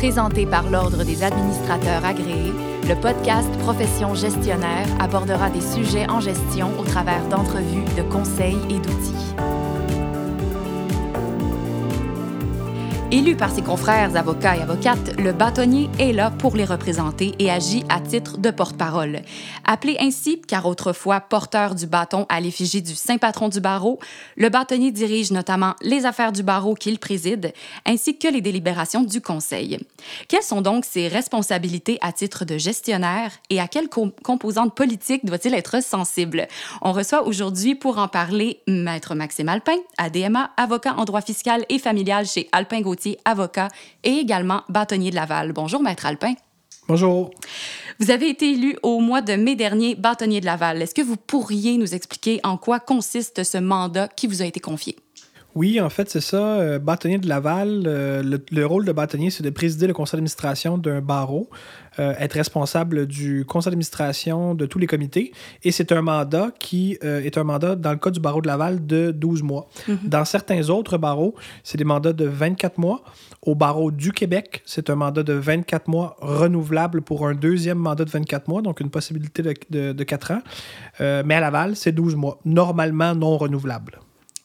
Présenté par l'Ordre des administrateurs agréés, le podcast Profession gestionnaire abordera des sujets en gestion au travers d'entrevues, de conseils et d'outils. Élu par ses confrères avocats et avocates, le bâtonnier est là pour les représenter et agit à titre de porte-parole. Appelé ainsi car autrefois porteur du bâton à l'effigie du saint patron du barreau, le bâtonnier dirige notamment les affaires du barreau qu'il préside, ainsi que les délibérations du conseil. Quelles sont donc ses responsabilités à titre de gestionnaire et à quelles composantes politiques doit-il être sensible? On reçoit aujourd'hui pour en parler Maître Maxime Alpin, ADMA, avocat en droit fiscal et familial chez Alpin Gauthier avocat et également bâtonnier de Laval. Bonjour, Maître Alpin. Bonjour. Vous avez été élu au mois de mai dernier bâtonnier de Laval. Est-ce que vous pourriez nous expliquer en quoi consiste ce mandat qui vous a été confié? Oui, en fait, c'est ça. Euh, bâtonnier de Laval, euh, le, rôle de bâtonnier, c'est de présider le conseil d'administration d'un barreau, euh, être responsable du conseil d'administration de tous les comités. Et c'est un mandat qui est un mandat, dans le cas du barreau de Laval, de 12 mois. Mhm. Dans certains autres barreaux, c'est des mandats de 24 mois. Au barreau du Québec, c'est un mandat de 24 mois renouvelable pour un deuxième mandat de 24 mois, donc une possibilité de, de, de 4 ans. mais à Laval, c'est 12 mois, normalement non renouvelable.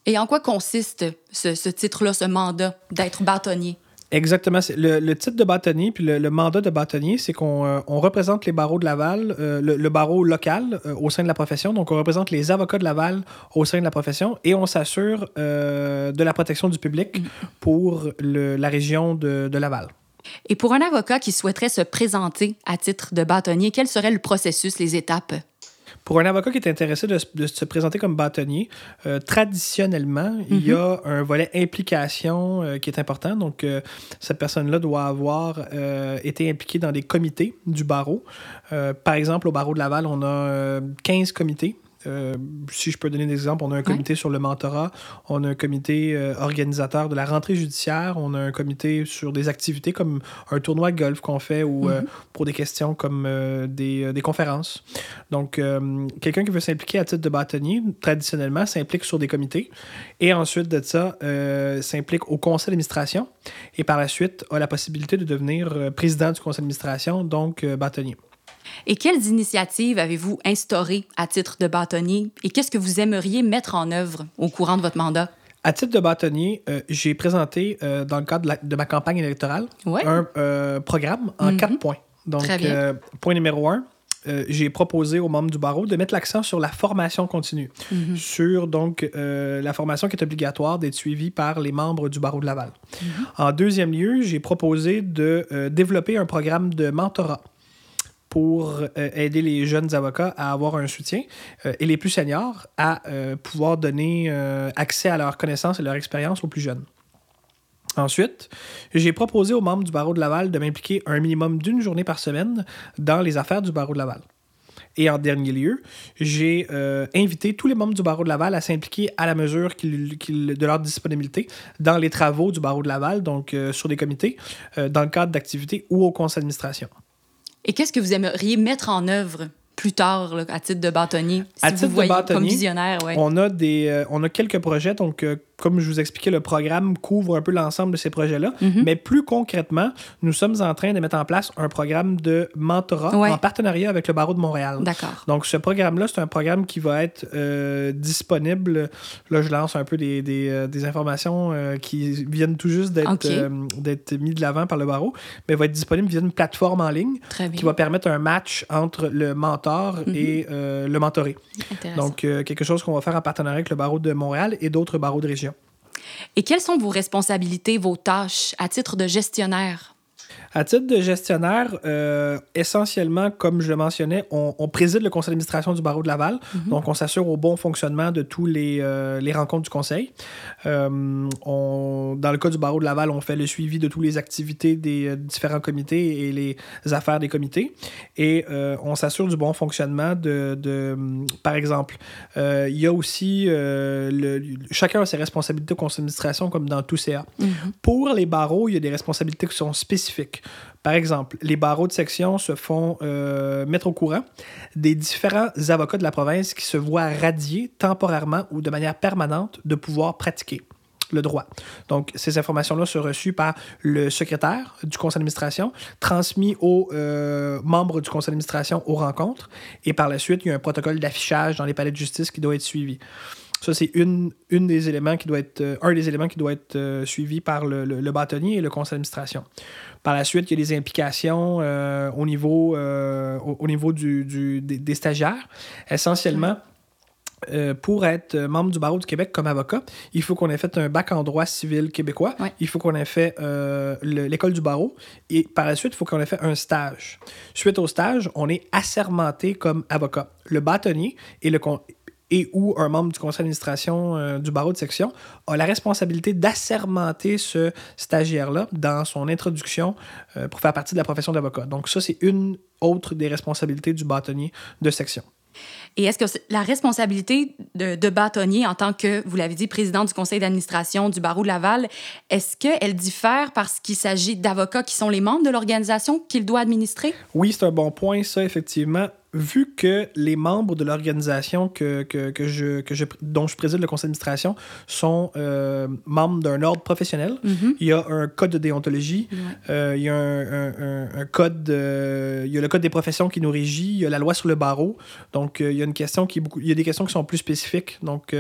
Et en quoi consiste ce, titre-là, ce mandat d'être bâtonnier? Exactement. Le, le, titre de bâtonnier puis le, mandat de bâtonnier, c'est qu'on euh, représente les barreaux de Laval, euh, le, barreau local euh, au sein de la profession. Donc, on représente les avocats de Laval au sein de la profession et on s'assure de la protection du public mm. pour la région de, de Laval. Et pour un avocat qui souhaiterait se présenter à titre de bâtonnier, quel serait le processus, les étapes? Pour un avocat qui est intéressé de, se présenter comme bâtonnier, euh, traditionnellement, il y a mhm. un volet implication euh, qui est important. Donc, euh, cette personne-là doit avoir été impliquée dans des comités du barreau. par exemple, au barreau de Laval, on a 15 comités euh, si je peux donner des exemples, on a un comité sur le mentorat, on a un comité euh, organisateur de la rentrée judiciaire, on a un comité sur des activités comme un tournoi de golf qu'on fait ou euh, mhm. pour des questions comme des, des, conférences. Donc, quelqu'un qui veut s'impliquer à titre de bâtonnier, traditionnellement, s'implique sur des comités et ensuite de ça, s'implique au conseil d'administration et par la suite a la possibilité de devenir président du conseil d'administration, donc bâtonnier. Et quelles initiatives avez-vous instaurées à titre de bâtonnier et qu'est-ce que vous aimeriez mettre en œuvre au courant de votre mandat? À titre de bâtonnier, euh, j'ai présenté, euh, dans le cadre de, ma campagne électorale, un euh, programme en mhm. quatre points. Donc, point numéro un, j'ai proposé aux membres du barreau de mettre l'accent sur la formation continue, mhm. sur donc la formation qui est obligatoire d'être suivie par les membres du barreau de Laval. Mhm. En deuxième lieu, j'ai proposé de développer un programme de mentorat pour euh, aider les jeunes avocats à avoir un soutien euh, et les plus seniors à euh, pouvoir donner accès à leurs connaissances et leur expérience aux plus jeunes. Ensuite, j'ai proposé aux membres du barreau de Laval de m'impliquer un minimum d'une journée par semaine dans les affaires du barreau de Laval. Et en dernier lieu, j'ai invité tous les membres du barreau de Laval à s'impliquer à la mesure de leur disponibilité dans les travaux du barreau de Laval, donc sur des comités, dans le cadre d'activités ou au conseil d'administration. Et qu'est-ce que vous aimeriez mettre en œuvre plus tard à titre de bâtonnier? à titre de bâtonnier, comme visionnaire, on, a des, euh, on a quelques projets. Donc, euh, comme je vous expliquais, le programme couvre un peu l'ensemble de ces projets-là. Mhm. Mais plus concrètement, nous sommes en train de mettre en place un programme de mentorat en partenariat avec le barreau de Montréal. D'accord. Donc, ce programme-là, c'est un programme qui va être euh, disponible. Là, je lance un peu des, des, euh, des informations euh, qui viennent tout juste d'être d'être mis de l'avant par le barreau, mais va être disponible via une plateforme en ligne qui va permettre un match entre le mentor mhm. et le mentoré. Donc, quelque chose qu'on va faire en partenariat avec le barreau de Montréal et d'autres barreaux de région. Et quelles sont vos responsabilités, vos tâches à titre de gestionnaire? À titre de gestionnaire, euh, essentiellement, comme je le mentionnais, on, préside le conseil d'administration du barreau de Laval. Mhm. Donc, on s'assure au bon fonctionnement de tous les, euh, les rencontres du conseil. Euh, on, dans le cas du barreau de Laval, on fait le suivi de toutes les activités des différents comités et les affaires des comités. Et on s'assure du bon fonctionnement de, de par exemple, il y a aussi, le, chacun a ses responsabilités au conseil d'administration comme dans tout CA. Mhm. Pour les barreaux, il y a des responsabilités qui sont spécifiques. Par exemple, les barreaux de section se font euh, mettre au courant des différents avocats de la province qui se voient radier temporairement ou de manière permanente de pouvoir pratiquer. le droit. Donc, ces informations-là sont reçues par le secrétaire du conseil d'administration, transmis aux euh, membres du conseil d'administration aux rencontres, et par la suite, il y a un protocole d'affichage dans les palais de justice qui doit être suivi. Ça, c'est une, une des éléments qui doit être, euh, un des éléments qui doit être euh, suivi par le, le, bâtonnier et le conseil d'administration. Par la suite, il y a des implications au niveau, au, niveau du, du, des, stagiaires. Essentiellement, euh, pour être membre du barreau du Québec comme avocat, il faut qu'on ait fait un bac en droit civil québécois. Il faut qu'on ait fait euh, l'école du barreau. Et par la suite, il faut qu'on ait fait un stage. Suite au stage, on est assermenté comme avocat. Le bâtonnier et le et ou un membre du conseil d'administration euh, du barreau de section a la responsabilité d'assermenter ce stagiaire-là dans son introduction pour faire partie de la profession d'avocat. Donc ça, c'est une autre des responsabilités du bâtonnier de section. Et est-ce que la responsabilité de, bâtonnier en tant que, vous l'avez dit, président du conseil d'administration du barreau de Laval, est-ce qu'elle diffère parce qu'il s'agit d'avocats qui sont les membres de l'organisation qu'il doit administrer? Oui, c'est un bon point, ça, effectivement vu que les membres de l'organisation que, que, que, je, que je, dont je préside le conseil d'administration sont euh, membres d'un ordre professionnel, mm-hmm. il y a un code de déontologie, euh, il y a un, un, code, il y a le code des professions qui nous régit, il y a la loi sur le barreau. Donc, euh, il y a une question qui beaucoup, il y a des questions qui sont plus spécifiques. Donc,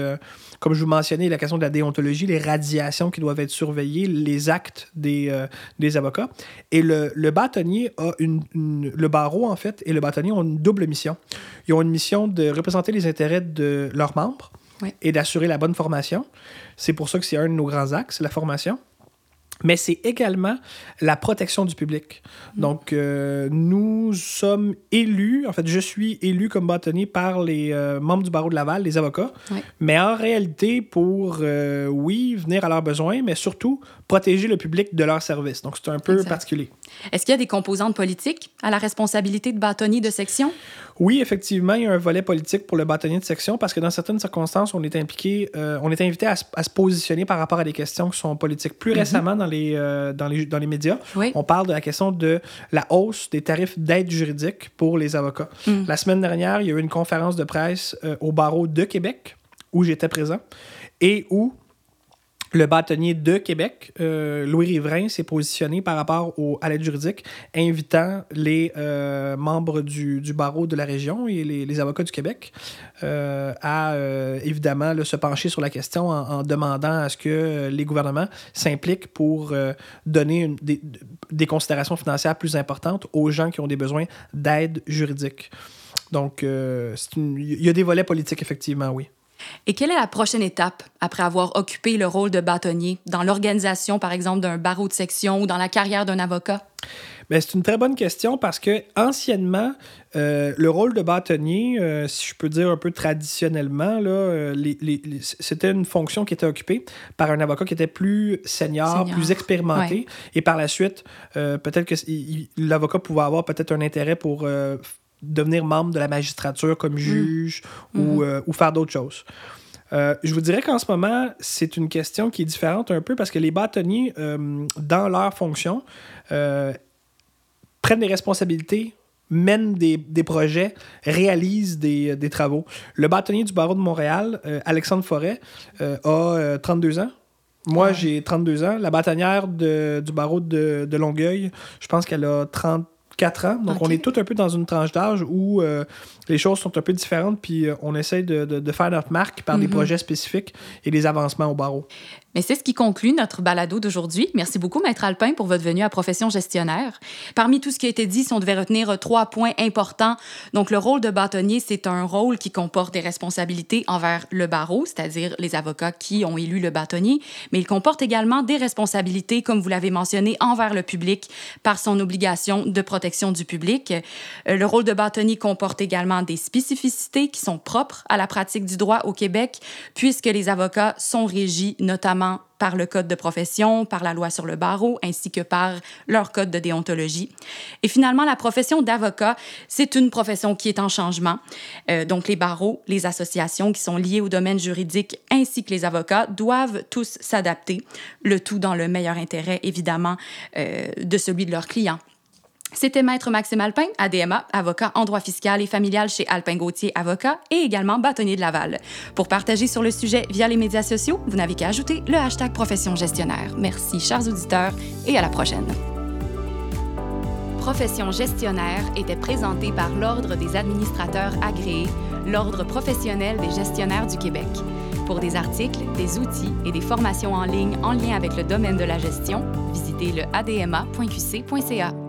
comme je vous mentionnais, la question de la déontologie, les radiations qui doivent être surveillées, les actes des, des avocats. Et le, le bâtonnier a une, le barreau, en fait, et le bâtonnier ont une double mission. Ils ont une mission de représenter les intérêts de leurs membres et d'assurer la bonne formation. C'est pour ça que c'est un de nos grands axes, la formation mais c'est également la protection du public. Mm. Donc, euh, nous sommes élus, en fait, je suis élu comme bâtonnier par les euh, membres du barreau de Laval, les avocats, mais en réalité pour, euh, oui, venir à leurs besoins, mais surtout protéger le public de leurs services. Donc, c'est un peu particulier. Est-ce qu'il y a des composantes politiques à la responsabilité de bâtonnier de section? Oui, effectivement, il y a un volet politique pour le bâtonnier de section parce que dans certaines circonstances, on est impliqué, on est invité à, se positionner par rapport à des questions qui sont politiques. Plus mm-hmm. récemment, dans les, euh, dans les, dans les médias. On parle de la question de la hausse des tarifs d'aide juridique pour les avocats. Mm. La semaine dernière, il y a eu une conférence de presse euh, au barreau de Québec où j'étais présent et où le bâtonnier de Québec, euh, Louis Riverain, s'est positionné par rapport au, à l'aide juridique, invitant les euh, membres du, barreau de la région et les, avocats du Québec euh, à évidemment se pencher sur la question en, demandant à ce que les gouvernements s'impliquent pour donner des, des, considérations financières plus importantes aux gens qui ont des besoins d'aide juridique. Donc, il y a des volets politiques, effectivement, oui. Et quelle est la prochaine étape après avoir occupé le rôle de bâtonnier dans l'organisation, par exemple, d'un barreau de section ou dans la carrière d'un avocat? Ben, c'est une très bonne question parce que anciennement, euh, le rôle de bâtonnier, euh, si je peux dire un peu traditionnellement, là, euh, c'était une fonction qui était occupée par un avocat qui était plus senior, plus expérimenté. Et par la suite, peut-être que l'avocat pouvait avoir peut-être un intérêt pour devenir membre de la magistrature comme mm. juge ou, mm-hmm. euh, ou, faire d'autres choses. Euh, je vous dirais qu'en ce moment, c'est une question qui est différente un peu parce que les bâtonniers, euh, dans leur fonction, prennent des responsabilités, mènent des, des projets, réalisent des, des, travaux. Le bâtonnier du barreau de Montréal, Alexandre Forêt, a 32 ans. Moi, j'ai 32 ans. La bâtonnière de, du barreau de, de Longueuil, je pense qu'elle a 30 4 ans. Donc, on est tout un peu dans une tranche d'âge où euh, les choses sont un peu différentes, puis euh, on essaie de, de, faire notre marque par des mhm. projets spécifiques et des avancements au barreau. Mais c'est ce qui conclut notre balado d'aujourd'hui. Merci beaucoup, Maître Alpin, pour votre venue à Profession Gestionnaire. Parmi tout ce qui a été dit, si on devait retenir trois points importants, donc le rôle de bâtonnier, c'est un rôle qui comporte des responsabilités envers le barreau, c'est-à-dire les avocats qui ont élu le bâtonnier, mais il comporte également des responsabilités, comme vous l'avez mentionné, envers le public par son obligation de protection du public. Euh, le rôle de bâtonnier comporte également des spécificités qui sont propres à la pratique du droit au Québec, puisque les avocats sont régis notamment par le code de profession, par la loi sur le barreau, ainsi que par leur code de déontologie. Et finalement, la profession d'avocat, c'est une profession qui est en changement. Euh, donc, les barreaux, les associations qui sont liées au domaine juridique, ainsi que les avocats, doivent tous s'adapter, le tout dans le meilleur intérêt, évidemment, euh, de celui de leurs clients. C'était Maître Maxime Alpin, ADMA, avocat en droit fiscal et familial chez Alpin Gauthier Avocat et également bâtonnier de Laval. Pour partager sur le sujet via les médias sociaux, vous n'avez qu'à ajouter le hashtag profession gestionnaire. Merci, chers auditeurs, et à la prochaine. Profession gestionnaire était présentée par l'Ordre des administrateurs agréés, l'Ordre professionnel des gestionnaires du Québec. Pour des articles, des outils et des formations en ligne en lien avec le domaine de la gestion, visitez le adma.qc.ca.